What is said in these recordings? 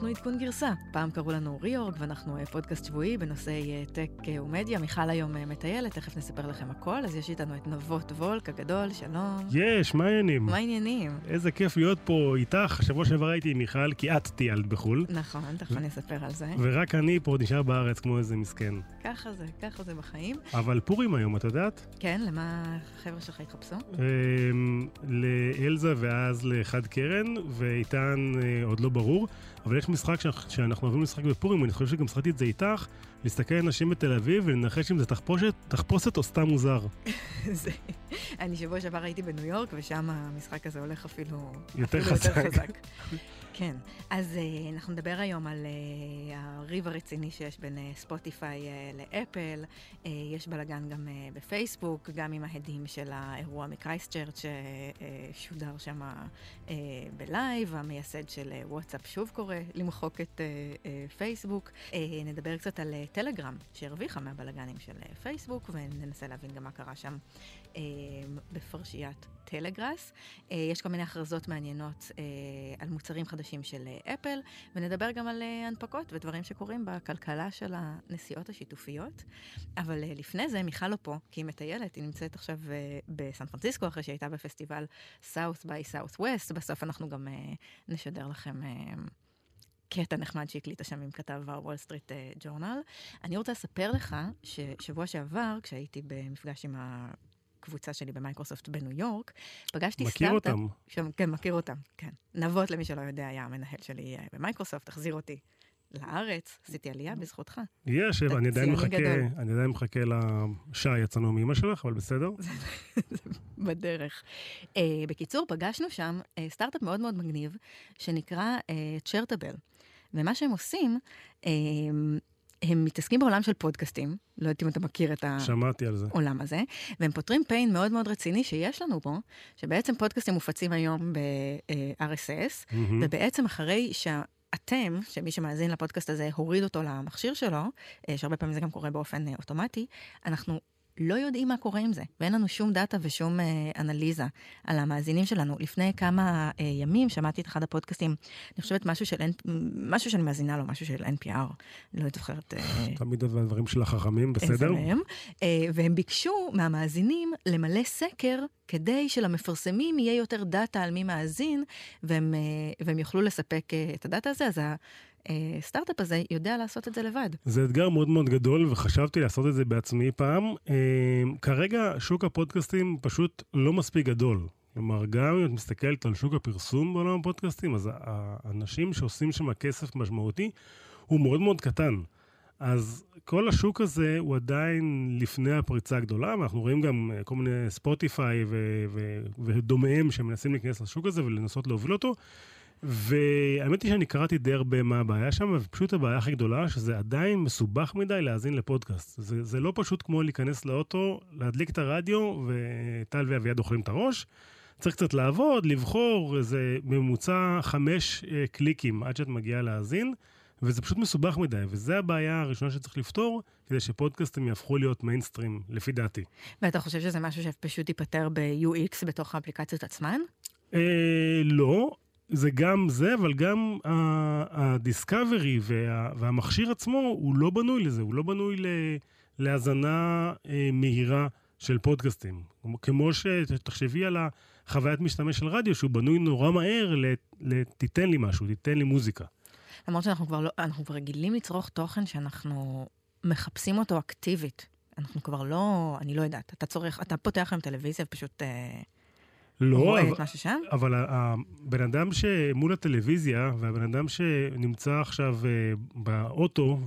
אנחנו עדכון גרסה. פעם קראו לנו ריאורג, ואנחנו אה, פודקאסט שבועי בנושאי אה, טק אה, ומדיה. מיכל היום מטיילת, תכף נספר לכם הכל. אז יש איתנו את נבות וולק הגדול, שלום. יש, מה העניינים? מה העניינים? איזה כיף להיות פה איתך. שבוע שעבר הייתי עם מיכל, כי את טיילת בחו"ל. נכון, תכף אני אספר על זה. ורק אני פה נשאר בארץ כמו איזה מסכן. ככה זה, ככה זה בחיים. אבל פורים היום, את יודעת? כן, למה החבר'ה שלך התחפשו? אמ, לאלזה ואז לחד קרן, ואיתן עוד לא ברור. אבל יש משחק שאנחנו אוהבים לשחק בפורים, ואני חושב שגם שחקתי את זה איתך, להסתכל על אנשים בתל אביב ולנחש אם זה תחפושת, תחפושת או סתם מוזר. זה, אני שבוע שעבר הייתי בניו יורק, ושם המשחק הזה הולך אפילו יותר חזק. יותר חזק. כן, אז uh, אנחנו נדבר היום על uh, הריב הרציני שיש בין ספוטיפיי uh, לאפל. Uh, יש בלאגן גם uh, בפייסבוק, גם עם ההדים של האירוע מקרייסטצ'רץ' ששודר שם אה, בלייב. המייסד של וואטסאפ שוב קורא למחוק את אה, אה, פייסבוק. אה, נדבר קצת על אה, טלגרם, שהרוויחה מהבלאגנים של אה, פייסבוק, וננסה להבין גם מה קרה שם אה, בפרשיית טלגראס. אה, יש כל מיני הכרזות מעניינות אה, על מוצרים חדשים. חדשים של אה, אפל, ונדבר גם על אה, הנפקות ודברים שקורים בכלכלה של הנסיעות השיתופיות. אבל אה, לפני זה, מיכל לא פה, כי היא מטיילת, היא נמצאת עכשיו בסן פרנסיסקו, אחרי שהייתה בפסטיבל South by Southwest. בסוף אנחנו גם נשדר לכם... קטע נחמד שהקליטה שם עם כתב הוול סטריט ג'ורנל. אני רוצה לספר לך ששבוע שעבר, כשהייתי במפגש עם הקבוצה שלי במייקרוסופט בניו יורק, פגשתי מכיר סטארט-אפ. מכיר אותם. שם, כן, מכיר אותם, כן. נבות, למי שלא יודע, היה המנהל שלי אה, במייקרוסופט, החזיר אותי לארץ, עשיתי עלייה בזכותך. יש, אני עדיין מחכה, אני עדיין מחכה לשעה יצאנו מאמא שלך, אבל בסדר. בדרך. Uh, בקיצור, פגשנו שם uh, סטארט-אפ מאוד מאוד מגניב, שנקרא צ'רטבל. Uh, ומה שהם עושים, uh, הם מתעסקים בעולם של פודקאסטים, לא יודעת אם אתה מכיר את העולם הזה, והם פותרים פיין מאוד מאוד רציני שיש לנו פה, שבעצם פודקאסטים מופצים היום ב-RSS, mm-hmm. ובעצם אחרי שה... אתם, שמי שמאזין לפודקאסט הזה הוריד אותו למכשיר שלו, אה, שהרבה פעמים זה גם קורה באופן אה, אוטומטי, אנחנו לא יודעים מה קורה עם זה, ואין לנו שום דאטה ושום אה, אנליזה על המאזינים שלנו. לפני כמה אה, ימים שמעתי את אחד הפודקאסטים, אני חושבת משהו של, משהו שאני מאזינה לו, משהו של NPR, לא זוכרת. אה, תמיד הדברים של החכמים, בסדר? אה, והם ביקשו מהמאזינים למלא סקר כדי שלמפרסמים יהיה יותר דאטה על מי מאזין, והם, אה, והם יוכלו לספק אה, את הדאטה הזה, אז הסטארט-אפ הזה יודע לעשות את זה לבד. זה אתגר מאוד מאוד גדול, וחשבתי לעשות את זה בעצמי פעם. אה, כרגע שוק הפודקאסטים פשוט לא מספיק גדול. כלומר, גם אם את מסתכלת על שוק הפרסום בעולם הפודקאסטים, אז האנשים שעושים שם כסף משמעותי הוא מאוד מאוד קטן. אז כל השוק הזה הוא עדיין לפני הפריצה הגדולה, ואנחנו רואים גם כל מיני ספוטיפיי ודומיהם שמנסים להיכנס לשוק הזה ולנסות להוביל אותו. והאמת היא שאני קראתי די הרבה מה הבעיה שם, ופשוט הבעיה הכי גדולה, שזה עדיין מסובך מדי להאזין לפודקאסט. זה, זה לא פשוט כמו להיכנס לאוטו, להדליק את הרדיו, וטל ואביעד אוכלים את הראש. צריך קצת לעבוד, לבחור איזה ממוצע חמש אה, קליקים עד שאת מגיעה להאזין, וזה פשוט מסובך מדי, וזו הבעיה הראשונה שצריך לפתור, כדי שפודקאסטים יהפכו להיות מיינסטרים, לפי דעתי. ואתה חושב שזה משהו שפשוט ייפתר ב-UX בתוך האפליקציות עצמן? אה, לא, זה גם זה, אבל גם הדיסקאברי וה, והמכשיר עצמו, הוא לא בנוי לזה, הוא לא בנוי להאזנה אה, מהירה של פודקאסטים. כמו שתחשבי על החוויית משתמש של רדיו, שהוא בנוי נורא מהר לתיתן לי משהו, תיתן לי מוזיקה. למרות שאנחנו כבר, לא, כבר רגילים לצרוך תוכן שאנחנו מחפשים אותו אקטיבית. אנחנו כבר לא, אני לא יודעת, אתה צורך, אתה פותח היום טלוויזיה ופשוט... אה, לא, אבל, אבל הבן אדם שמול הטלוויזיה, והבן אדם שנמצא עכשיו אה, באוטו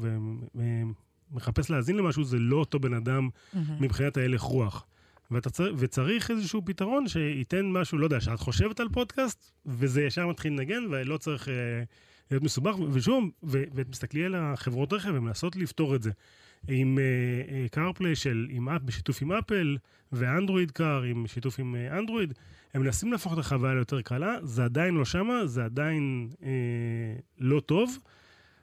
ומחפש להאזין למשהו, זה לא אותו בן אדם mm-hmm. מבחינת ההלך רוח. ואתה צר, וצריך איזשהו פתרון שייתן משהו, לא יודע, שאת חושבת על פודקאסט, וזה ישר מתחיל לנגן, ולא צריך אה, להיות מסובך. ושוב, ותסתכלי על החברות רכב, הן מנסות לפתור את זה. עם קארפליי uh, של, עם בשיתוף עם אפל, ואנדרואיד קאר עם שיתוף עם אנדרואיד. Uh, הם מנסים להפוך את החוויה ליותר קלה, זה עדיין לא שמה, זה עדיין אה, לא טוב.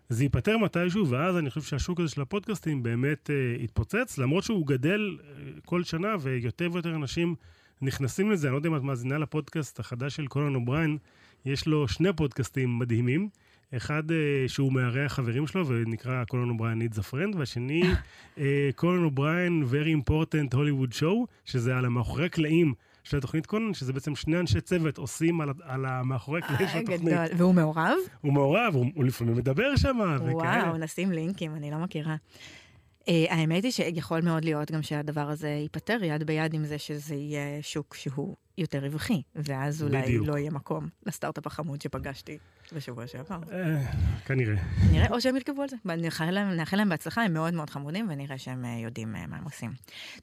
זה ייפתר מתישהו, ואז אני חושב שהשוק הזה של הפודקאסטים באמת אה, יתפוצץ, למרות שהוא גדל אה, כל שנה, ויותר ויותר אנשים נכנסים לזה. אני לא יודע אם את מאזינה לפודקאסט החדש של קונן אובריין, יש לו שני פודקאסטים מדהימים. אחד שהוא מארח חברים שלו ונקרא קונן אובריין needs a friend, והשני קונן אובריין very important Hollywood show, שזה על המאחורי הקלעים. של התוכנית קונן, שזה בעצם שני אנשי צוות עושים על, על המאחורי הקלעים של התוכנית. גדול. והוא מעורב? הוא מעורב, הוא, הוא לפעמים מדבר שם, וכאלה. וואו, נשים לינקים, אני לא מכירה. Uh, האמת היא שיכול מאוד להיות גם שהדבר הזה ייפתר יד ביד עם זה שזה יהיה שוק שהוא יותר רווחי, ואז אולי בדיוק. לא יהיה מקום לסטארט-אפ החמוד שפגשתי בשבוע שעבר. אה, כנראה. נראה, או שהם ירכבו על זה. נאחל להם, נאחל להם בהצלחה, הם מאוד מאוד חמודים, ונראה שהם אה, יודעים מה הם עושים.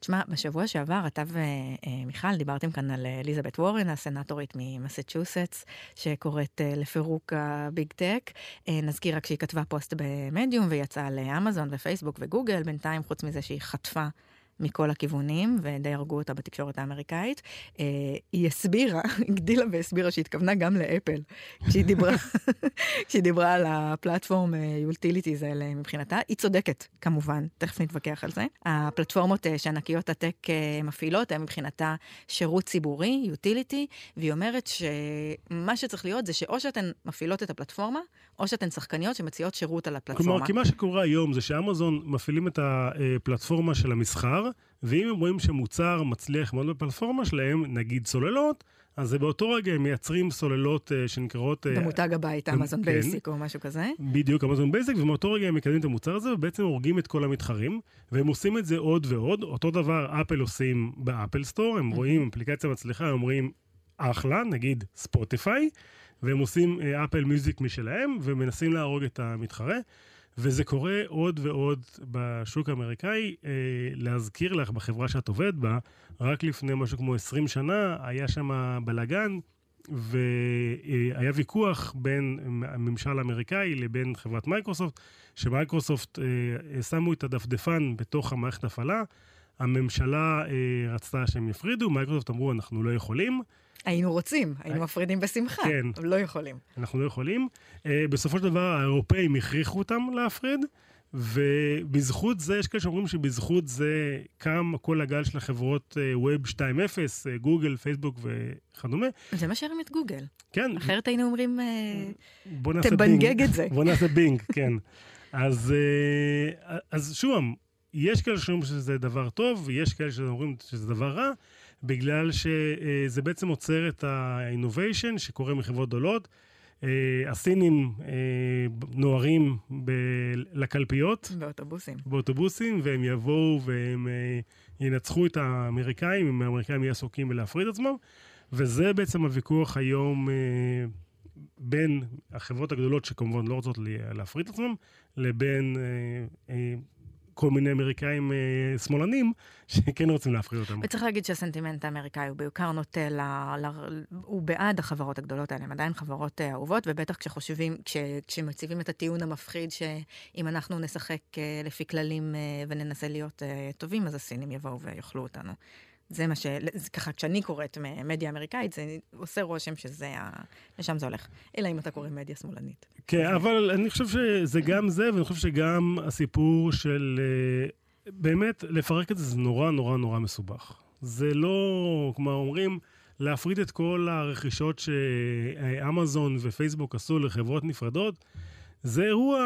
תשמע, בשבוע שעבר אתה ומיכל דיברתם כאן על אליזבת וורן, הסנטורית ממסצ'וסטס, שקוראת לפירוק ה-big tech. נזכיר רק שהיא כתבה פוסט במדיום ויצאה לאמזון ופייסבוק וגוגל, בינתיים, חוץ מזה שהיא חטפה מכל הכיוונים, ודי הרגו אותה בתקשורת האמריקאית. אה, היא הסבירה, הגדילה והסבירה שהיא התכוונה גם לאפל, כשהיא דיברה, כשהיא דיברה על הפלטפורם אה, האלה מבחינתה. היא צודקת, כמובן, תכף נתווכח על זה. הפלטפורמות אה, שענקיות הטק מפעילות הן מבחינתה שירות ציבורי, יוטיליטי, והיא אומרת שמה שצריך להיות זה שאו שאתן מפעילות את הפלטפורמה, או שאתן שחקניות שמציעות שירות על הפלטפורמה. כלומר, כי מה שקורה היום זה שאמזון מפעילים את הפלטפורמה של המסחר, ואם הם רואים שמוצר מצליח מאוד בפלטפורמה שלהם, נגיד סוללות, אז באותו רגע הם מייצרים סוללות uh, שנקראות... Uh, במותג הבית, אמזון כן, Basic או משהו כזה. בדיוק, אמזון Basic, ומאותו רגע הם מקדמים את המוצר הזה, ובעצם הורגים את כל המתחרים, והם עושים את זה עוד ועוד. אותו דבר אפל עושים באפל סטור, הם רואים אפליקציה מצליחה, הם אומרים, אחלה, נגיד ספוטיפיי, והם עושים אפל uh, מיוזיק משלהם, ומנסים להרוג את המתחרה. וזה קורה עוד ועוד בשוק האמריקאי. אה, להזכיר לך, בחברה שאת עובדת בה, רק לפני משהו כמו 20 שנה, היה שם בלאגן, והיה ויכוח בין הממשל האמריקאי לבין חברת מייקרוסופט, שמייקרוסופט אה, שמו את הדפדפן בתוך המערכת הפעלה. הממשלה אה, רצתה שהם יפרידו, מייקרוסופט אמרו, אנחנו לא יכולים. היינו רוצים, היינו מפרידים בשמחה, כן. אבל לא יכולים. אנחנו לא יכולים. Uh, בסופו של דבר האירופאים הכריחו אותם להפריד, ובזכות זה, יש כאלה שאומרים שבזכות זה קם כל הגל של החברות web 2.0, גוגל, פייסבוק וכדומה. זה מה שהרים את גוגל. כן. אחרת היינו אומרים, תבנגג את זה. בוא נעשה בינג, כן. אז, אז שוב, יש כאלה שאומרים שזה דבר טוב, ויש כאלה שאומרים שזה דבר רע. בגלל שזה בעצם עוצר את ה-innovation שקורה מחברות גדולות. אה, הסינים אה, נוהרים לקלפיות. באוטובוסים. באוטובוסים, והם יבואו והם אה, ינצחו את האמריקאים, אם האמריקאים יהיו עסוקים בלהפריד עצמם. וזה בעצם הוויכוח היום בין החברות הגדולות, שכמובן לא רוצות להפריד עצמם, לבין כל מיני אמריקאים אה, שמאלנים שכן רוצים להפחיד אותם. וצריך להגיד שהסנטימנט האמריקאי הוא בעיקר נוטה, ל, ל, הוא בעד החברות הגדולות האלה, הן עדיין חברות אה, אהובות, ובטח כשחושבים, כש, כשמציבים את הטיעון המפחיד שאם אנחנו נשחק אה, לפי כללים אה, וננסה להיות אה, טובים, אז הסינים יבואו ויאכלו אותנו. זה מה ש... ככה, כשאני קוראת מדיה אמריקאית, זה עושה רושם שזה ה... לשם זה הולך. אלא אם אתה קורא מדיה שמאלנית. כן, אבל אני חושב שזה גם זה, ואני חושב שגם הסיפור של... אה, באמת, לפרק את זה זה נורא נורא נורא מסובך. זה לא, כלומר, אומרים, להפריד את כל הרכישות שאמזון ופייסבוק עשו לחברות נפרדות. זה אירוע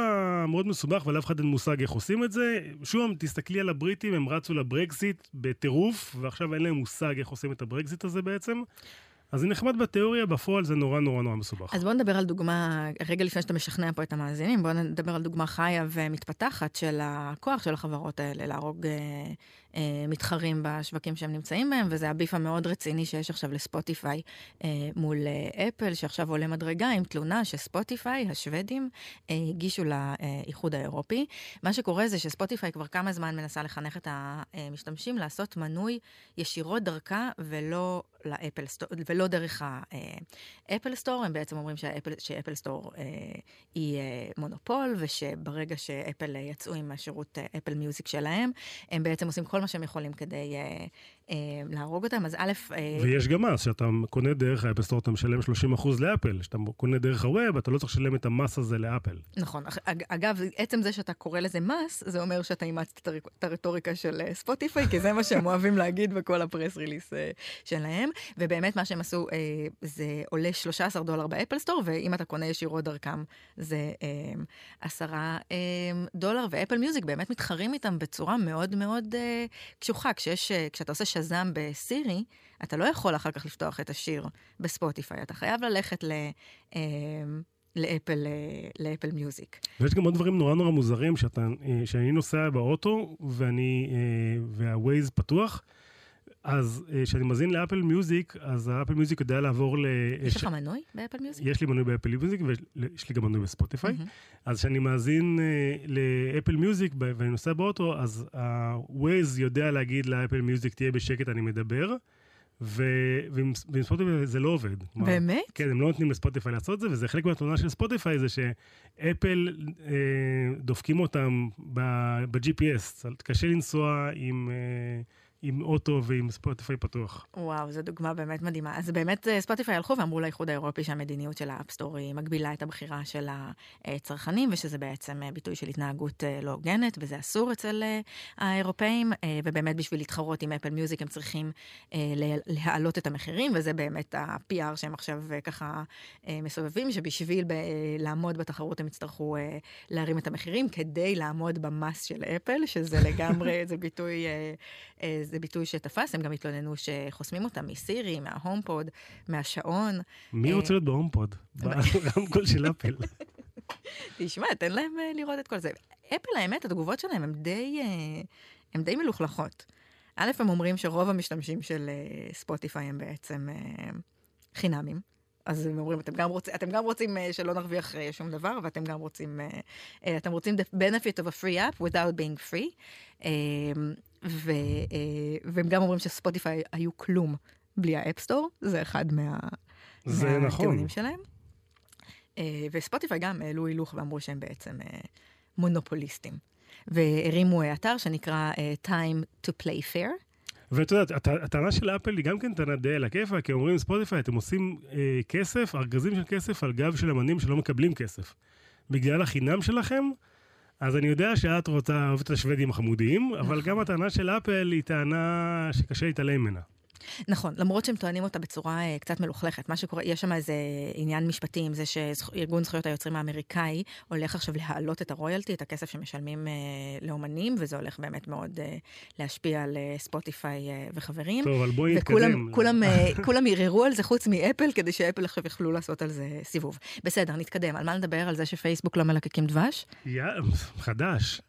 מאוד מסובך ולאף אחד אין מושג איך עושים את זה. שוב, תסתכלי על הבריטים, הם רצו לברקזיט בטירוף, ועכשיו אין להם מושג איך עושים את הברקזיט הזה בעצם. אז זה נחמד בתיאוריה, בפועל זה נורא נורא נורא מסובך. אז בואו נדבר על דוגמה, רגע לפני שאתה משכנע פה את המאזינים, בואו נדבר על דוגמה חיה ומתפתחת של הכוח של החברות האלה להרוג אה, מתחרים בשווקים שהם נמצאים בהם, וזה הביף המאוד רציני שיש עכשיו לספוטיפיי אה, מול אה, אפל, שעכשיו עולה מדרגה עם תלונה שספוטיפיי, השוודים, אה, הגישו לאיחוד האירופי. מה שקורה זה שספוטיפיי כבר כמה זמן מנסה לחנך את המשתמשים לעשות מנוי ישירות דרכה ולא לאפל סטור, ולא דרך האפל סטור, הם בעצם אומרים שהאפל, שאפל סטור אה, היא אה, מונופול, ושברגע שאפל יצאו עם השירות אפל מיוזיק שלהם, הם בעצם עושים כל מה שהם יכולים כדי אה, אה, להרוג אותם. אז א', אה, ויש גם מס, שאתה קונה דרך ה-App Store, אתה משלם 30% לאפל. כשאתה קונה דרך ה-web, אתה לא צריך לשלם את המס הזה לאפל. נכון. אג- אג- אגב, עצם זה שאתה קורא לזה מס, זה אומר שאתה אימצת את הרטוריקה של אה, ספוטיפיי, כי זה מה שהם אוהבים להגיד בכל ה-press release אה, שלהם. ובאמת מה שהם עשו, אה, זה עולה 13 דולר באפל סטור, ואם אתה קונה ישירות דרכם, זה אה, 10 אה, דולר, ואפל מיוזיק באמת מתחרים איתם בצורה מאוד מאוד אה, קשוחה. כשיש, אה, כשאתה עושה שזם בסירי, אתה לא יכול אחר כך לפתוח את השיר בספוטיפיי, אתה חייב ללכת ל... אה, לאפל, אה, לאפל מיוזיק. ויש גם עוד דברים נורא נורא מוזרים, שאתה, אה, שאני נוסע באוטו ואני, והווייז פתוח, אז אה, כשאני מאזין לאפל מיוזיק, אז האפל מיוזיק יודע לעבור ל... יש ש- לך מנוי באפל מיוזיק? יש לי מנוי באפל מיוזיק ויש לי גם מנוי בספוטיפיי. אז כשאני מאזין אה, לאפל מיוזיק ואני נוסע באוטו, אז ה-Waze יודע להגיד לאפל מיוזיק, תהיה בשקט, אני מדבר, ועם ספוטיפיי זה לא עובד. באמת? כן, הם לא נותנים לספוטיפיי לעשות זה, וזה חלק מהתלונה של ספוטיפיי, זה שאפל אה, דופקים אותם ב-GPS. קשה לנסוע עם, אה, עם אוטו ועם ספוטיפיי פתוח. וואו, זו דוגמה באמת מדהימה. אז באמת אה, ספוטיפיי הלכו ואמרו לאיחוד האירופי שהמדיניות של ה-App Store היא מגבילה את הבחירה של הצרכנים, ושזה בעצם אה, ביטוי של התנהגות אה, לא הוגנת, וזה אסור אצל האירופאים, ובאמת בשביל להתחרות עם אפל מיוזיק הם צריכים לה- להעלות את המחירים, וזה באמת ה-PR שהם עכשיו ככה מסובבים, שבשביל לעמוד בתחרות הם יצטרכו להרים את המחירים כדי לעמוד במס של אפל, שזה לגמרי, זה ביטוי... זה ביטוי שתפס, הם גם התלוננו שחוסמים אותם מסירי, מההומפוד, מהשעון. מי אה, רוצה להיות בהומפוד? ברמקול של אפל. תשמע, תן להם אה, לראות את כל זה. אפל, האמת, התגובות שלהם הם די, אה, הם די מלוכלכות. א', הם אומרים שרוב המשתמשים של ספוטיפיי הם בעצם חינמים. אז הם אומרים, אתם גם, רוצ, אתם גם רוצים שלא נרוויח שום דבר, ואתם גם רוצים, אתם רוצים the benefit of a free app without being free. ו, אה, והם גם אומרים שספוטיפיי היו כלום בלי ה-App Store, זה אחד מה, זה נכון. שלהם. אה, וספוטיפיי גם העלו הילוך ואמרו שהם בעצם אה, מונופוליסטים. והרימו אתר שנקרא Time to Play Fair. ואת יודעת, הט- הטענה של אפל היא גם כן טענה די על הכיפה, כי אומרים ספוטיפיי, אתם עושים אה, כסף, ארגזים של כסף על גב של אמנים שלא מקבלים כסף. בגלל החינם שלכם, אז אני יודע שאת רוצה, אוהבת את השוודים החמודיים, אבל גם הטענה של אפל היא טענה שקשה להתעלם ממנה. נכון, למרות שהם טוענים אותה בצורה אה, קצת מלוכלכת. מה שקורה, יש שם איזה עניין משפטי עם זה שארגון זכויות היוצרים האמריקאי הולך עכשיו להעלות את הרויאלטי, את הכסף שמשלמים אה, לאומנים, וזה הולך באמת מאוד אה, להשפיע על אה, ספוטיפיי אה, וחברים. טוב, אבל בואי נתקדם. וכולם כולם, אה, ערערו על זה חוץ מאפל, כדי שאפל עכשיו יוכלו לעשות על זה סיבוב. בסדר, נתקדם. על מה נדבר? על זה שפייסבוק לא מלקקים דבש? יא, חדש.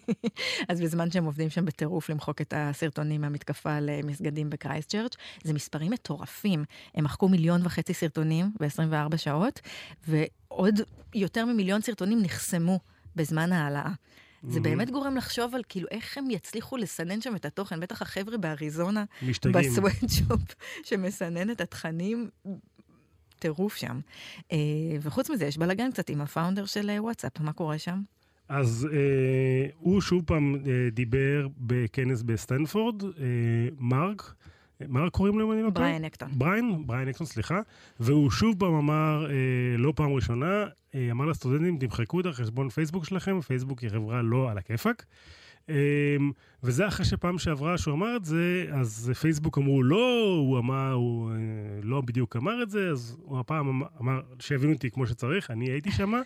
אז בזמן שהם עובדים שם בטירוף למחוק את הסרטונים מהמתקפה למסגדים בקרייסט צ'רץ', זה מספרים מטורפים. הם מחקו מיליון וחצי סרטונים ב-24 שעות, ועוד יותר ממיליון סרטונים נחסמו בזמן ההעלאה. זה באמת גורם לחשוב על כאילו איך הם יצליחו לסנן שם את התוכן, בטח החבר'ה באריזונה. ב sweatshop, שמסנן את התכנים, טירוף שם. אה, וחוץ מזה, יש בלאגן קצת עם ה founder של אה, וואטסאפ, מה קורה שם? אז אה, הוא שוב פעם אה, דיבר בכנס בסטנפורד, אה, מרק, מרק קוראים לו אם אני לא טועה? בריאן אקטון. בריין, בריין אקטון, סליחה, והוא שוב פעם אמר, אה, לא פעם ראשונה, אה, אמר לסטודנטים, תמחקו את החשבון פייסבוק שלכם, פייסבוק היא חברה לא על הכיפאק. אה, וזה אחרי שפעם שעברה שהוא אמר את זה, אז פייסבוק אמרו לא, הוא אמר, הוא אה, לא בדיוק אמר את זה, אז הוא הפעם אמר, אמר שיבינו אותי כמו שצריך, אני הייתי שמה.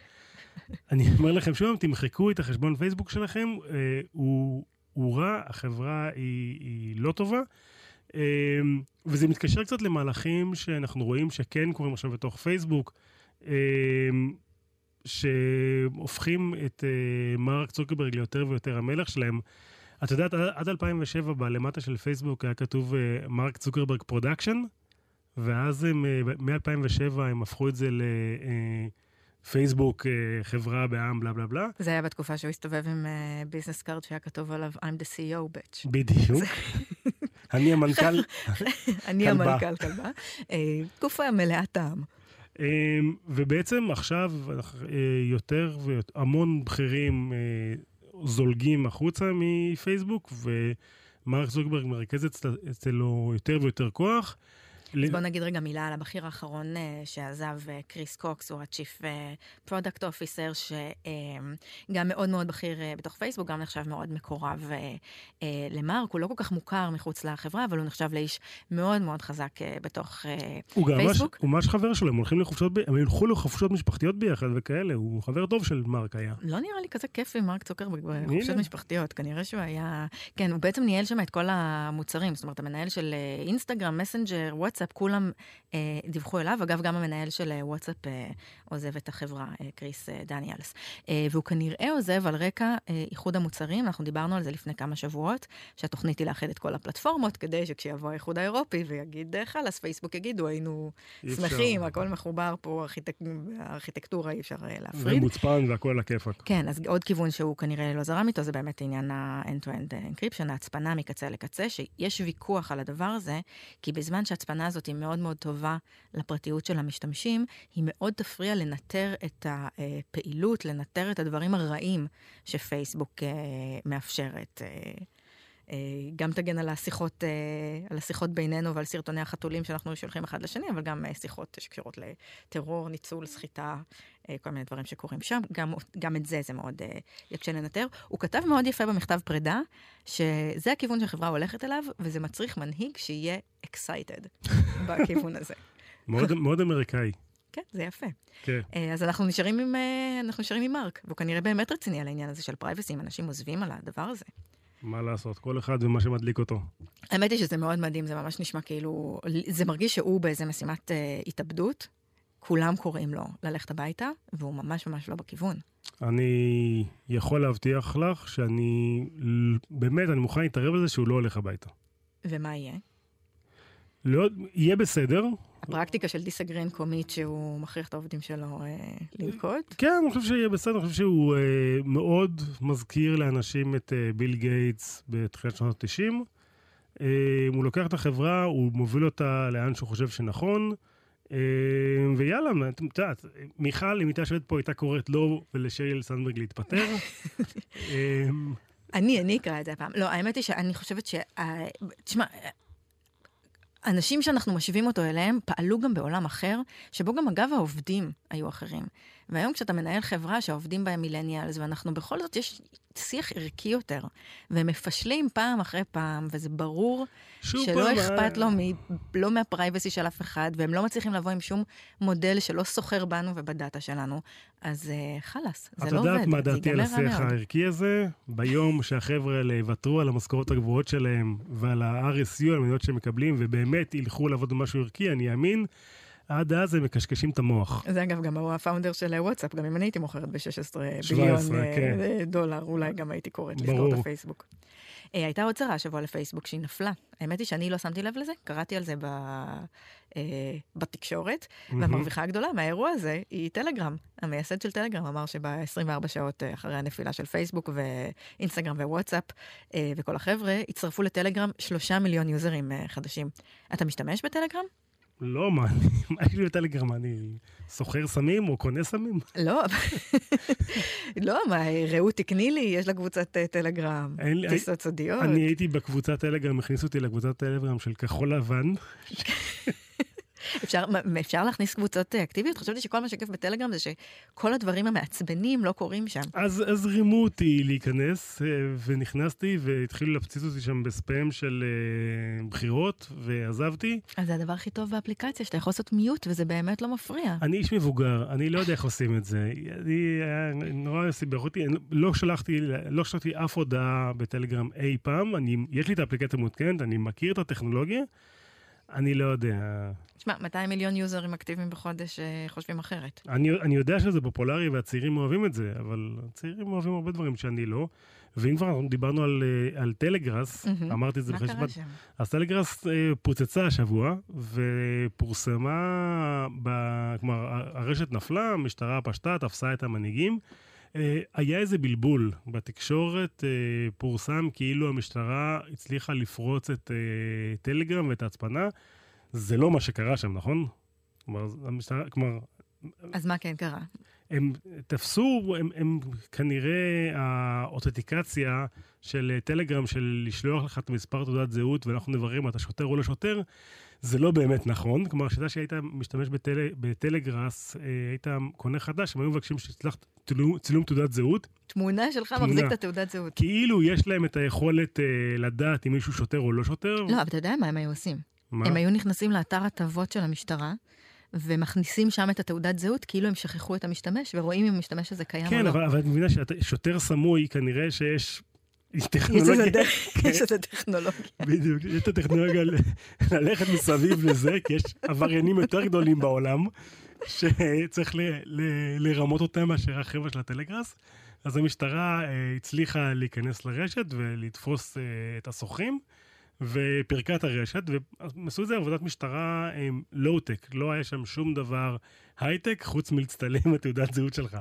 אני אומר לכם שוב, תמחקו את החשבון פייסבוק שלכם, אה, הוא, הוא רע, החברה היא, היא לא טובה. אה, וזה מתקשר קצת למהלכים שאנחנו רואים שכן קורים עכשיו בתוך פייסבוק, אה, שהופכים את אה, מרק צוקרברג ליותר ויותר המלך שלהם. את יודעת, עד- עד 2007 בלמטה של פייסבוק היה כתוב אה, מרק צוקרברג production, ואז הם, אה, מ-2007 הם הפכו את זה לפייסבוק, חברה בעם, בלה בלה בלה. זה היה בתקופה שהוא הסתובב עם business card שהיה כתוב עליו I'm the CEO bitch. בדיוק. אני המנכ"ל. אני. המנכ"ל כלבה. אה, תקופה מלאת טעם. אמ, ובעצם עכשיו אה, יותר והמון בכירים אה, זולגים החוצה מפייסבוק, מרק צוקרברג מרכז אצלו יותר ויותר כוח. אז בוא נגיד רגע מילה על הבכיר האחרון אה, שעזב, uh, קריס קוקס, הוא ה-Chief Product Officer, שגם מאוד מאוד בכיר בתוך פייסבוק, גם נחשב מאוד מקורב למרק, הוא לא כל כך מוכר מחוץ לחברה, אבל הוא נחשב לאיש מאוד מאוד חזק בתוך הוא פייסבוק. הוא ממש חבר שלו, הם הולכים לחופשות, הם ילכו לחופשות משפחתיות ביחד וכאלה, הוא חבר טוב של מרק היה. לא נראה לי כזה כיף עם מרק צוקרברג בחופשות משפחתיות, כנראה שהוא היה... כן, הוא בעצם ניהל שם את כל המוצרים, זאת אומרת, המנהל של אינסטגרם, מסנג'ר, וואטסאפ, וואטסאפ, כולם אה, דיווחו אליו. אגב, גם המנהל של אה, וואטסאפ אה, עוזב את החברה, אה, קריס אה, דניאלס. אה, והוא כנראה עוזב על רקע אה, איחוד המוצרים, אנחנו דיברנו על זה לפני כמה שבועות, שהתוכנית היא לאחד את כל הפלטפורמות, כדי שכשיבוא האיחוד האירופי ויגיד אה, חלאס, פייסבוק יגידו, היינו שמחים, הכל מחובר פה, ארכיטק... הארכיטקטורה אי אפשר אה, להפריד. זה מוצפן והכל על הכיפאק. כן, אז עוד כיוון שהוא כנראה לא זרם איתו, זה באמת עניין ה-end-to-end encryption, ההצפנה מקצה לקצה, שיש ויכוח על הדבר הזה, כי בזמן שההצפנה הזאת היא מאוד מאוד טובה לפרטיות של המשתמשים, היא מאוד תפריע לנטר את הפעילות, לנטר את הדברים הרעים שפייסבוק אה, מאפשרת. אה, אה, גם תגן על השיחות, על השיחות בינינו ועל סרטוני החתולים שאנחנו שולחים אחד לשני, אבל גם שיחות שקשורות לטרור, ניצול, סחיטה, כל מיני דברים שקורים שם. גם, גם את זה זה מאוד יקשה לנטר. הוא כתב מאוד יפה במכתב פרידה, שזה הכיוון שהחברה הולכת אליו, וזה מצריך מנהיג שיהיה excited בכיוון הזה. מאוד, מאוד אמריקאי. כן, זה יפה. כן. אז אנחנו נשארים עם, אנחנו נשארים עם מרק, והוא כנראה באמת רציני על העניין הזה של פרייבסי, אם אנשים עוזבים על הדבר הזה. מה לעשות, כל אחד ומה שמדליק אותו. האמת היא שזה מאוד מדהים, זה ממש נשמע כאילו, זה מרגיש שהוא באיזה משימת אה, התאבדות, כולם קוראים לו ללכת הביתה, והוא ממש ממש לא בכיוון. אני יכול להבטיח לך שאני, באמת, אני מוכן להתערב על זה שהוא לא הולך הביתה. ומה יהיה? לא, יהיה בסדר. הפרקטיקה של דיסגרין קומית שהוא מכריח את העובדים שלו אה, לנקוט? כן, אני חושב שיהיה בסדר, אני חושב שהוא אה, מאוד מזכיר לאנשים את אה, ביל גייטס בתחילת שנות ה-90. אה, הוא לוקח את החברה, הוא מוביל אותה לאן שהוא חושב שנכון. אה, ויאללה, את יודעת, מיכל, אם הייתה יושבת פה, הייתה קוראת לו ולשייל סנדברג להתפטר. אה, אני, אני אקרא את זה הפעם. לא, האמת היא שאני חושבת ש... תשמע, אנשים שאנחנו משווים אותו אליהם פעלו גם בעולם אחר, שבו גם אגב העובדים היו אחרים. והיום כשאתה מנהל חברה שהעובדים בהם מילניאלס, ואנחנו בכל זאת, יש שיח ערכי יותר, והם מפשלים פעם אחרי פעם, וזה ברור שלא פעם אכפת לו מ, לא מהפרייבסי של אף אחד, והם לא מצליחים לבוא עם שום מודל שלא סוחר בנו ובדאטה שלנו. אז uh, חלאס, זה לא עובד, את יודעת מה דעתי על השיח הערכי הזה? ביום שהחבר'ה האלה יוותרו על המשכורות הגבוהות שלהם ועל ה-RSU, על המדינות שהם מקבלים, ובאמת ילכו לעבוד במשהו ערכי, אני אאמין. עד אז הם מקשקשים את המוח. זה אגב גם הוא הפאונדר של וואטסאפ, גם אם אני הייתי מוכרת ב-16 ביליון כן. אה, דולר, אולי גם הייתי קוראת לסגור את הפייסבוק. אה, הייתה עוד צרה השבוע לפייסבוק שהיא נפלה. האמת היא שאני לא שמתי לב לזה, קראתי על זה ב... אה, בתקשורת, והמרוויחה הגדולה מהאירוע הזה היא טלגרם. המייסד של טלגרם אמר שב-24 שעות אחרי הנפילה של פייסבוק ואינסטגרם ווואטסאפ וכל החבר'ה, הצטרפו לטלגרם שלושה מיליון יוזרים חדשים. אתה משתמש בטלגרם? לא, מה, מה יש לי בטלגרם? אני סוחר סמים או קונה סמים? לא, לא, מה, רעות תקני לי, יש לה קבוצת אה, טלגרם, טיסות סודיות. אני הייתי בקבוצת טלגרם, הכניסו אותי לקבוצת טלגרם של כחול לבן. אפשר, אפשר להכניס קבוצות אה, אקטיביות? חשבתי שכל מה שכיף בטלגרם זה שכל הדברים המעצבנים לא קורים שם. אז, אז רימו אותי להיכנס, אה, ונכנסתי, והתחילו להפציץ אותי שם בספאם של uh, בחירות, ועזבתי. אז זה הדבר הכי טוב באפליקציה, שאתה יכול לעשות מיוט, וזה באמת לא מפריע. אני איש מבוגר, אני לא יודע איך עושים את זה. אני נורא סיבך אותי, לא שלחתי, לא שלחתי אף הודעה בטלגרם אי פעם. אני, יש לי את האפליקציה המותקנת, אני מכיר את הטכנולוגיה. אני לא יודע. תשמע, 200 מיליון יוזרים אקטיביים בחודש אה, חושבים אחרת. אני, אני יודע שזה פופולרי והצעירים אוהבים את זה, אבל הצעירים אוהבים הרבה דברים שאני לא. ואם כבר דיברנו על, אה, על טלגראס, mm-hmm. אמרתי את זה שם? אז טלגראס אה, פוצצה השבוע, ופורסמה, ב, כלומר, הרשת נפלה, המשטרה פשטה, תפסה את המנהיגים. אה, היה איזה בלבול בתקשורת, אה, פורסם כאילו המשטרה הצליחה לפרוץ את אה, טלגרם ואת ההצפנה. זה לא מה שקרה שם, נכון? כלומר, המשטרה, כלומר... אז מה כן קרה? הם תפסו, הם, הם כנראה האותנטיקציה של טלגרם, של לשלוח לך את מספר תעודת זהות ואנחנו נברר אם אתה שוטר או לא שוטר, זה לא באמת נכון. כלומר, כשאתה שהיית משתמש בטל, בטלגראס, אה, היית קונה חדש, הם היו מבקשים שתשלח צילום, צילום תעודת זהות. תמונה שלך תמונה. מחזיק את התעודת זהות. כאילו יש להם את היכולת אה, לדעת אם מישהו שוטר או לא שוטר. לא, אבל אתה יודע מה הם היו עושים? מה? הם היו נכנסים לאתר הטבות של המשטרה. ומכניסים שם את התעודת זהות, כאילו הם שכחו את המשתמש, ורואים אם המשתמש הזה קיים כן, או לא. כן, אבל את מבינה ששוטר סמוי, כנראה שיש טכנולוגיה. יש איזה טכנולוגיה. בדיוק, יש את הטכנולוגיה ללכת מסביב לזה, כי יש עבריינים יותר גדולים בעולם, שצריך לרמות אותם מאשר החבר'ה של הטלגראס. אז המשטרה אה, הצליחה להיכנס לרשת ולתפוס אה, את הסוחרים. ופירקה את הרשת, והם עשו את זה עבודת משטרה לואו-טק, לא היה שם שום דבר הייטק חוץ מלהצטלם את תעודת זהות שלך.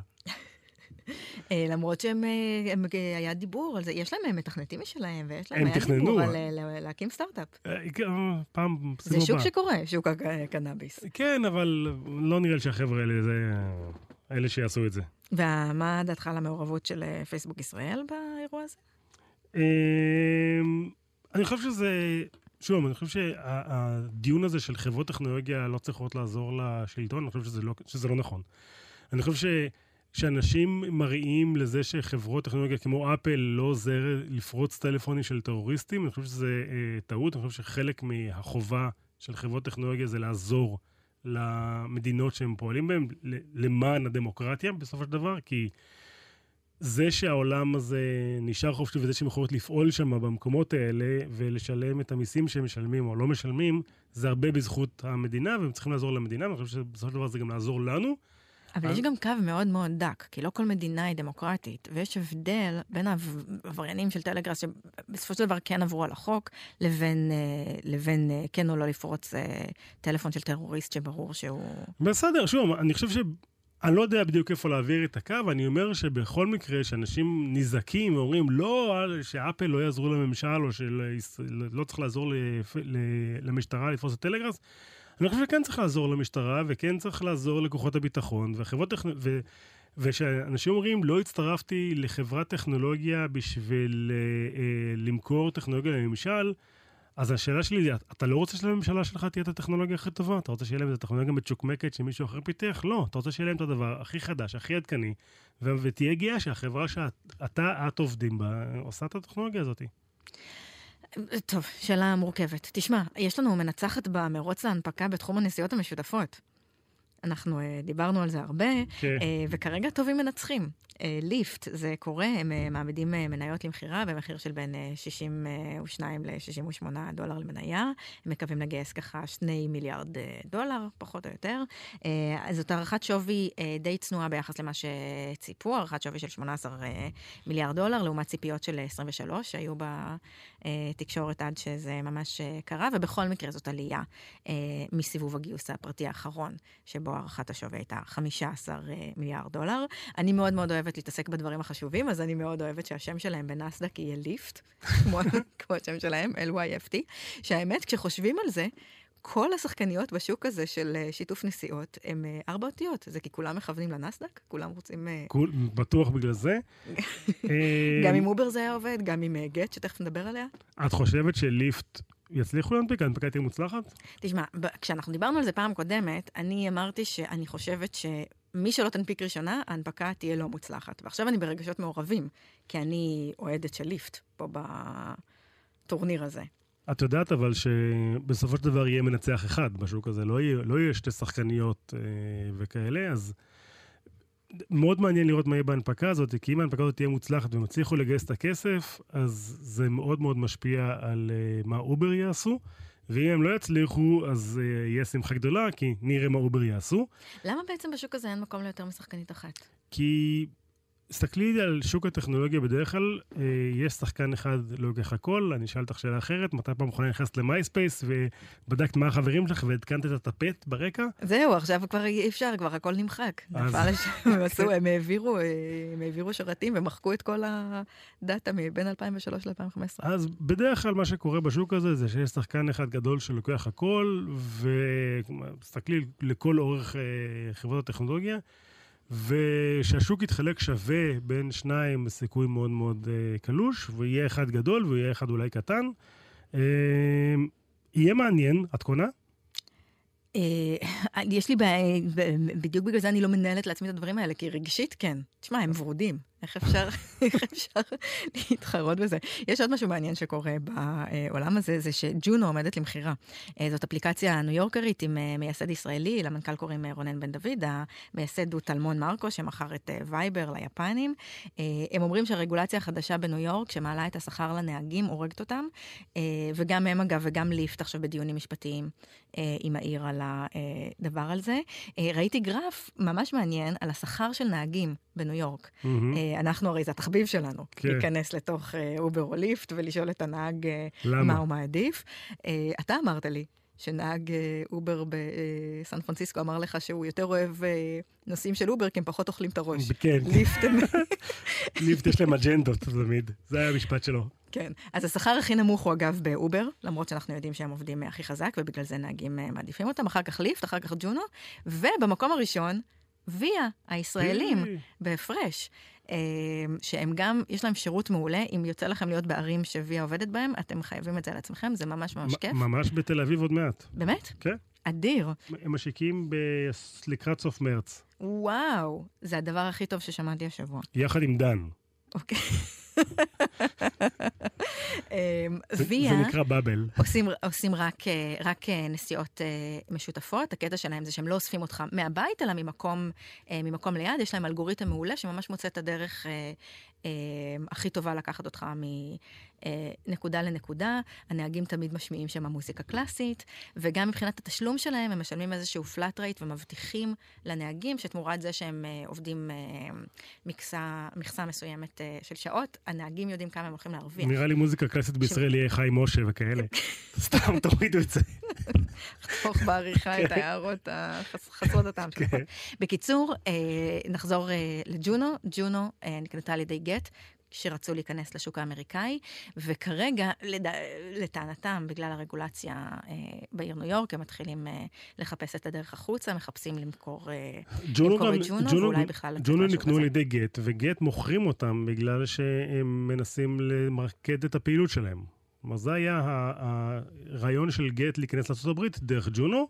אה, למרות שהם, אה, הם, אה, היה דיבור על זה, יש להם מתכנתים משלהם, ויש להם, היה תכננו. דיבור על להקים סטארט-אפ. פעם, זה שוק שקורה, שוק הקנאביס. כן, אבל לא נראה לי שהחבר'ה האלה זה אלה שיעשו את זה. ומה דעתך על המעורבות של פייסבוק ישראל באירוע הזה? אני חושב שזה, שוב, אני חושב שהדיון הזה של חברות טכנולוגיה לא צריכות לעזור לשלטון, אני חושב שזה לא, שזה לא נכון. אני חושב ש... שאנשים מראים לזה שחברות טכנולוגיה כמו אפל לא עוזר לפרוץ טלפונים של טרוריסטים, אני חושב שזה אה, טעות, אני חושב שחלק מהחובה של חברות טכנולוגיה זה לעזור למדינות שהם פועלים בהן, למען הדמוקרטיה בסופו של דבר, כי זה שהעולם הזה נשאר חופשי וזה שהם יכולות לפעול שם במקומות האלה ולשלם את המיסים שהם משלמים או לא משלמים, זה הרבה בזכות המדינה, והם צריכים לעזור למדינה, ואני חושב שבסופו של דבר זה גם לעזור לנו. אבל יש גם קו מאוד מאוד דק, כי לא כל מדינה היא דמוקרטית, ויש הבדל בין העבריינים של טלגראס, שבסופו של דבר כן עברו על החוק, לבין, אה, לבין אה, כן או לא לפרוץ אה, טלפון של טרוריסט שברור שהוא... בסדר, שוב, אני חושב ש... אני לא יודע בדיוק איפה להעביר את הקו, אני אומר שבכל מקרה שאנשים נזעקים ואומרים לא, שאפל לא יעזרו לממשל או שלא לא צריך לעזור למשטרה לתפוס את טלגראס, אני חושב שכן צריך לעזור למשטרה וכן צריך לעזור לכוחות הביטחון והחברות טכנולוגיה. וכשאנשים אומרים, לא הצטרפתי לחברת טכנולוגיה בשביל אה, אה, למכור טכנולוגיה לממשל, אז השאלה שלי אתה לא רוצה שלממשלה שלך תהיה את הטכנולוגיה הכי טובה? אתה רוצה שיהיה להם את הטכנולוגיה מצ'וקמקת שמישהו אחר פיתח? לא, אתה רוצה שיהיה להם את הדבר הכי חדש, הכי עדכני, ו- ותהיה גאה שהחברה שאתה, את עובדים בה, עושה את הטכנולוגיה הזאת. טוב, שאלה מורכבת. תשמע, יש לנו מנצחת במרוץ להנפקה בתחום הנסיעות המשותפות. אנחנו uh, דיברנו על זה הרבה. כן. uh, וכרגע טובים מנצחים. אה, ליפט, זה קורה, הם אה, מעמידים אה, מניות למכירה במחיר של בין 62 ל-68 דולר למניה. הם מקווים לגייס ככה 2 מיליארד דולר, פחות או יותר. זאת הערכת שווי די צנועה ביחס למה שציפו, הערכת שווי של 18 מיליארד דולר, לעומת ציפיות של 23 שהיו בתקשורת עד שזה ממש קרה, ובכל מקרה זאת עלייה מסיבוב הגיוס הפרטי האחרון, שבו הערכת השווי הייתה 15 מיליארד דולר. אני מאוד מאוד אוהבת להתעסק בדברים החשובים, אז אני מאוד אוהבת שהשם שלהם בנסדק יהיה ליפט, כמו השם שלהם, LYFT, שהאמת, כשחושבים על זה, כל השחקניות בשוק הזה של אה, שיתוף נסיעות הם אה, ארבע אותיות. זה כי כולם מכוונים לנסדק? כולם רוצים... אה, כול, בטוח בגלל זה. גם עם אובר זה היה עובד, גם עם גט, שתכף נדבר עליה. את חושבת שליפט יצליחו להנפיק? ההנפקה תהיה מוצלחת? תשמע, כשאנחנו דיברנו על זה פעם קודמת, אני אמרתי שאני חושבת ש... מי שלא תנפיק ראשונה, ההנפקה תהיה לא מוצלחת. ועכשיו אני ברגשות מעורבים, כי אני אוהדת של ליפט פה בטורניר הזה. את יודעת אבל שבסופו של דבר יהיה מנצח אחד בשוק הזה, לא יהיה, לא יהיה שתי שחקניות אה, וכאלה, אז מאוד מעניין לראות מה יהיה בהנפקה הזאת, כי אם ההנפקה הזאת תהיה מוצלחת והם יצליחו לגייס את הכסף, אז זה מאוד מאוד משפיע על אה, מה אובר יעשו. ואם הם לא יצליחו, אז אה, יהיה שמחה גדולה, כי נראה מה אובר יעשו. למה בעצם בשוק הזה אין מקום ליותר משחקנית אחת? כי תסתכלי על שוק הטכנולוגיה בדרך כלל, אה, יש שחקן אחד לא לוקח הכל, אני אשאל אותך שאלה אחרת, מתי פעם אחרונה נכנסת למייספייס ובדקת מה החברים שלך ועדכנת את הטפט ברקע? זהו, עכשיו כבר אי אפשר, כבר הכל נמחק. אז... הם עשו, הם העבירו, אה, הם העבירו שרתים ומחקו את כל הדאטה מבין 2003 ל-2015. אז בדרך כלל מה שקורה בשוק הזה זה שיש שחקן אחד גדול שלוקח הכל, ותסתכלי לכל אורך אה, חברות הטכנולוגיה. ושהשוק יתחלק שווה בין שניים בסיכוי מאוד מאוד uh, קלוש, ויהיה אחד גדול ויהיה אחד אולי קטן. Uh, יהיה מעניין, את קונה? אה, יש לי בעיה, בדיוק בגלל זה אני לא מנהלת לעצמי את הדברים האלה, כי רגשית כן. תשמע, הם ורודים. איך אפשר, איך אפשר להתחרות בזה? יש עוד משהו מעניין שקורה בעולם הזה, זה שג'ונו עומדת למכירה. אה, זאת אפליקציה ניו יורקרית עם אה, מייסד ישראלי, למנכ"ל קוראים רונן בן דוד, המייסד הוא טלמון מרקו, שמכר את וייבר ליפנים. הם אומרים שהרגולציה החדשה בניו יורק, שמעלה את השכר לנהגים, הורגת אותם, וגם הם אגב, וגם ליפט עכשיו בדיונים משפטיים עם העיר על הדבר הזה. ראיתי גרף ממש מעניין על השכר של נהגים בניו יורק. Mm-hmm. אנחנו הרי זה התחביב שלנו, כן. להיכנס לתוך אובר או ליפט ולשאול את הנהג למה? מה הוא מעדיף. אתה אמרת לי שנהג אובר בסן פרנסיסקו אמר לך שהוא יותר אוהב נוסעים של אובר, כי הם פחות אוכלים את הראש. כן. ליפט. ליפט יש להם אג'נדות תמיד, זה היה המשפט שלו. כן. אז השכר הכי נמוך הוא אגב באובר, למרות שאנחנו יודעים שהם עובדים הכי חזק, ובגלל זה נהגים מעדיפים אותם. אחר כך ליפט, אחר כך ג'ונו, ובמקום הראשון, ויה, הישראלים, בהפרש. שהם גם, יש להם שירות מעולה. אם יוצא לכם להיות בערים שוויה עובדת בהם, אתם חייבים את זה לעצמכם, זה ממש ממש כיף. ממש בתל אביב עוד מעט. באמת? כן. אדיר. הם משיקים ב... לקראת סוף מרץ. וואו, זה הדבר הכי טוב ששמעתי השבוע. יחד עם דן. אוקיי. ויה... זה נקרא באבל. עושים, עושים רק, אה, רק אה, נסיעות אה, משותפות. הקטע שלהם זה שהם לא אוספים אותך מהבית, אלא ממקום, ממקום ליד. יש להם אלגוריתם מעולה שממש מוצא את הדרך הכי טובה לקחת אותך מנקודה לנקודה. הנהגים תמיד משמיעים שם מוזיקה קלאסית, וגם מבחינת התשלום שלהם, הם משלמים איזשהו פלאט רייט ומבטיחים לנהגים שתמורת זה שהם עובדים מכסה, מכסה מסוימת של שעות, הנהגים יודעים כמה הם הולכים להרוויח. נראה לי מוזיקה קלאסית בישראל יהיה חיים משה וכאלה. סתם תורידו את זה. לחתוך בעריכה את כן. ההערות החסרות הטעם שלך. כן. בקיצור, נחזור לג'ונו. ג'ונו נקנתה על ידי גט. שרצו להיכנס לשוק האמריקאי, וכרגע, לד... לטענתם, בגלל הרגולציה אה, בעיר ניו יורק, הם מתחילים אה, לחפש את הדרך החוצה, מחפשים למכור, אה, למכור את ג'ונו, ג'ונו, ואולי בכלל... ג'ונו נקנו על ידי גט, וגט מוכרים אותם בגלל שהם מנסים למרקד את הפעילות שלהם. כלומר, זה היה הרעיון של גט להיכנס לארה"ב דרך ג'ונו.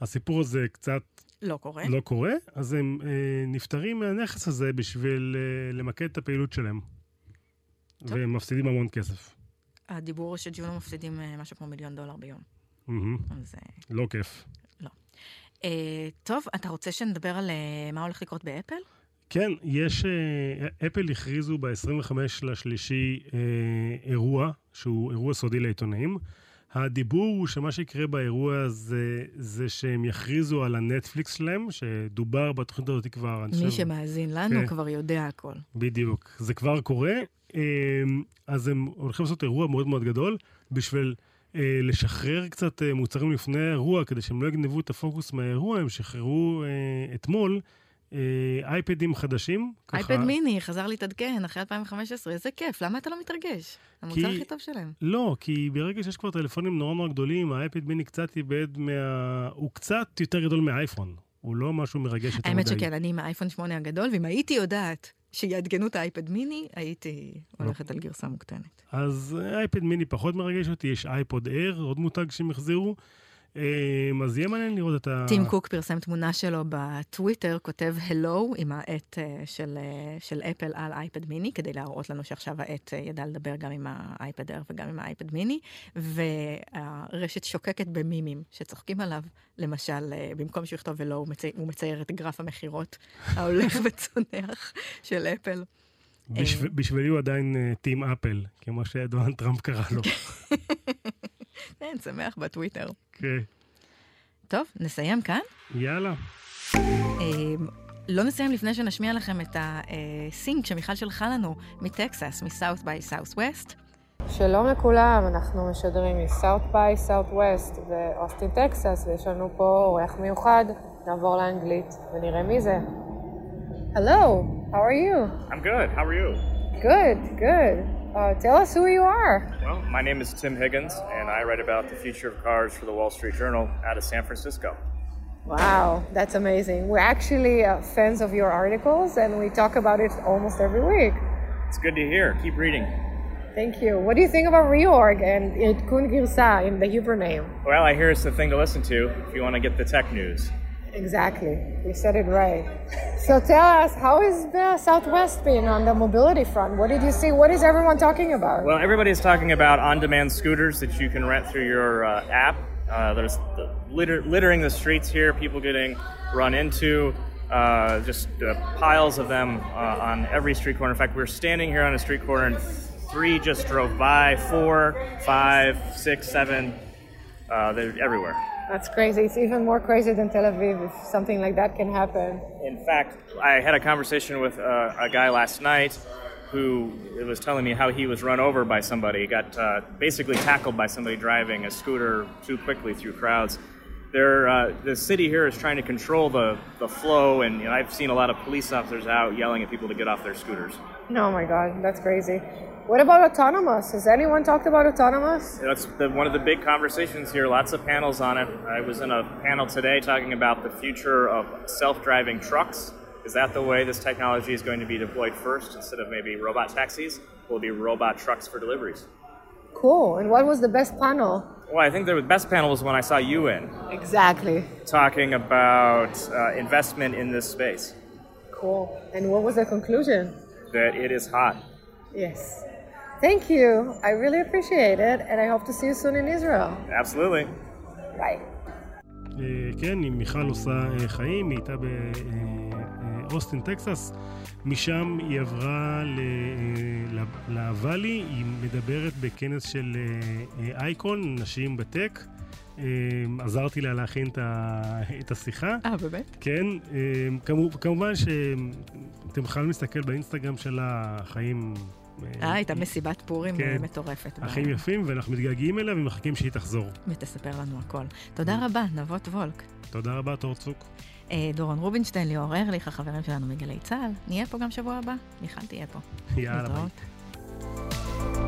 הסיפור הזה קצת לא קורה. לא קורה, אז הם אה, נפטרים מהנכס הזה בשביל אה, למקד את הפעילות שלהם. טוב. והם מפסידים המון כסף. הדיבור שג'ונו מפסידים אה, משהו כמו מיליון דולר ביום. Mm-hmm. אז... אה, לא כיף. לא. אה, טוב, אתה רוצה שנדבר על אה, מה הולך לקרות באפל? כן, יש, אפל הכריזו ב-25 לשלישי אה, אירוע, שהוא אירוע סודי לעיתונאים. הדיבור הוא שמה שיקרה באירוע הזה, זה שהם יכריזו על הנטפליקס שלהם, שדובר בתוכנית הזאת כבר... מי חושב... שמאזין לנו כן. כבר יודע הכל. בדיוק, זה כבר קורה. אמ, אז הם הולכים לעשות אירוע מאוד מאוד גדול בשביל אה, לשחרר קצת אה, מוצרים לפני האירוע, כדי שהם לא יגנבו את הפוקוס מהאירוע, הם שחררו אה, אתמול. אייפדים חדשים. אייפד מיני, חזר להתעדכן אחרי 2015, איזה כיף, למה אתה לא מתרגש? המוצר כי... הכי טוב שלהם. לא, כי ברגע שיש כבר טלפונים נורא נורא גדולים, האייפד מיני קצת איבד מה... הוא קצת יותר גדול מהאייפון. הוא לא משהו מרגש יותר מדי. האמת שכן, אני עם האייפון 8 הגדול, ואם הייתי יודעת שיעדכנו את האייפד מיני, הייתי הולכת על גרסה מוקטנת. אז אייפד מיני פחות מרגש אותי, יש אייפוד אייר, עוד מותג שהם החזירו. אמ, אז יהיה מעניין לראות את ה... טים קוק פרסם תמונה שלו בטוויטר, כותב הלו עם העט אה, של, אה, של אפל על אייפד מיני, כדי להראות לנו שעכשיו העט אה, ידע לדבר גם עם האייפד אייר וגם עם האייפד מיני, והרשת שוקקת במימים שצוחקים עליו. למשל, במקום שהוא יכתוב הלו, הוא, מצי... הוא מצייר את גרף המכירות ההולך וצונח של אפל. בשבילי הוא עדיין טים אפל, כמו שדונלד טראמפ קרא לו. כן, שמח בטוויטר. כן. טוב, נסיים כאן? יאללה. אמ, לא נסיים לפני שנשמיע לכם את הסינק שמיכל שלחה לנו מטקסס, מסאוט ביי סאוט ווסט. שלום לכולם, אנחנו משדרים מסאוט ביי סאוט ווסט ואוסטין טקסס, ויש לנו פה אורח מיוחד. נעבור לאנגלית ונראה מי זה. Hello, how are you? I'm good, how are you? Good, good. Uh, tell us who you are. Well, my name is Tim Higgins, and I write about the future of cars for the Wall Street Journal out of San Francisco. Wow, that's amazing. We're actually uh, fans of your articles and we talk about it almost every week. It's good to hear. Keep reading. Thank you. What do you think about reorg and Itkun Girsa in the Hebrew name? Well, I hear it's the thing to listen to if you want to get the tech news. Exactly. You said it right. So tell us, how is the Southwest been on the mobility front? What did you see? What is everyone talking about? Well, everybody's talking about on-demand scooters that you can rent through your uh, app. Uh, there's the litter, littering the streets here, people getting run into, uh, just uh, piles of them uh, on every street corner. In fact, we're standing here on a street corner and three just drove by, four, five, six, seven, uh, they're everywhere. That's crazy. It's even more crazy than Tel Aviv if something like that can happen. In fact, I had a conversation with uh, a guy last night who was telling me how he was run over by somebody. Got uh, basically tackled by somebody driving a scooter too quickly through crowds. There, uh, the city here is trying to control the, the flow, and you know, I've seen a lot of police officers out yelling at people to get off their scooters. Oh my God, that's crazy. What about autonomous? Has anyone talked about autonomous? That's the, one of the big conversations here. Lots of panels on it. I was in a panel today talking about the future of self-driving trucks. Is that the way this technology is going to be deployed first? Instead of maybe robot taxis, will be robot trucks for deliveries. Cool. And what was the best panel? Well, I think the best panel was when I saw you in, Exactly. talking about uh, investment in this space. Cool. And what was the conclusion? That it is hot. Yes. Thank you. I really appreciate it, and I hope to see you soon in Israel. Absolutely. Bye. אה, כן, אם מיכל עושה אה, חיים, היא הייתה באוסטין, טקסס. משם היא עברה אה, לוואלי, היא מדברת בכנס של אה, אה, אייקון, נשים בטק. אה, עזרתי לה להכין את השיחה. אה, באמת? כן, אה, כמו- כמובן שאתם יכולים להסתכל באינסטגרם שלה, חיים... אה, הייתה מסיבת פורים כן. אה, מטורפת. ב- החיים יפים, ואנחנו מתגעגעים אליה ומחכים שהיא תחזור. ותספר לנו הכל. תודה רבה, נבות וולק. תודה רבה, תור צוק. אה, דורון רובינשטיין, ליאור ארליך, החברים שלנו מגלי צה"ל. נהיה פה גם שבוע הבא. מיכל תהיה פה. יאללה, ביי.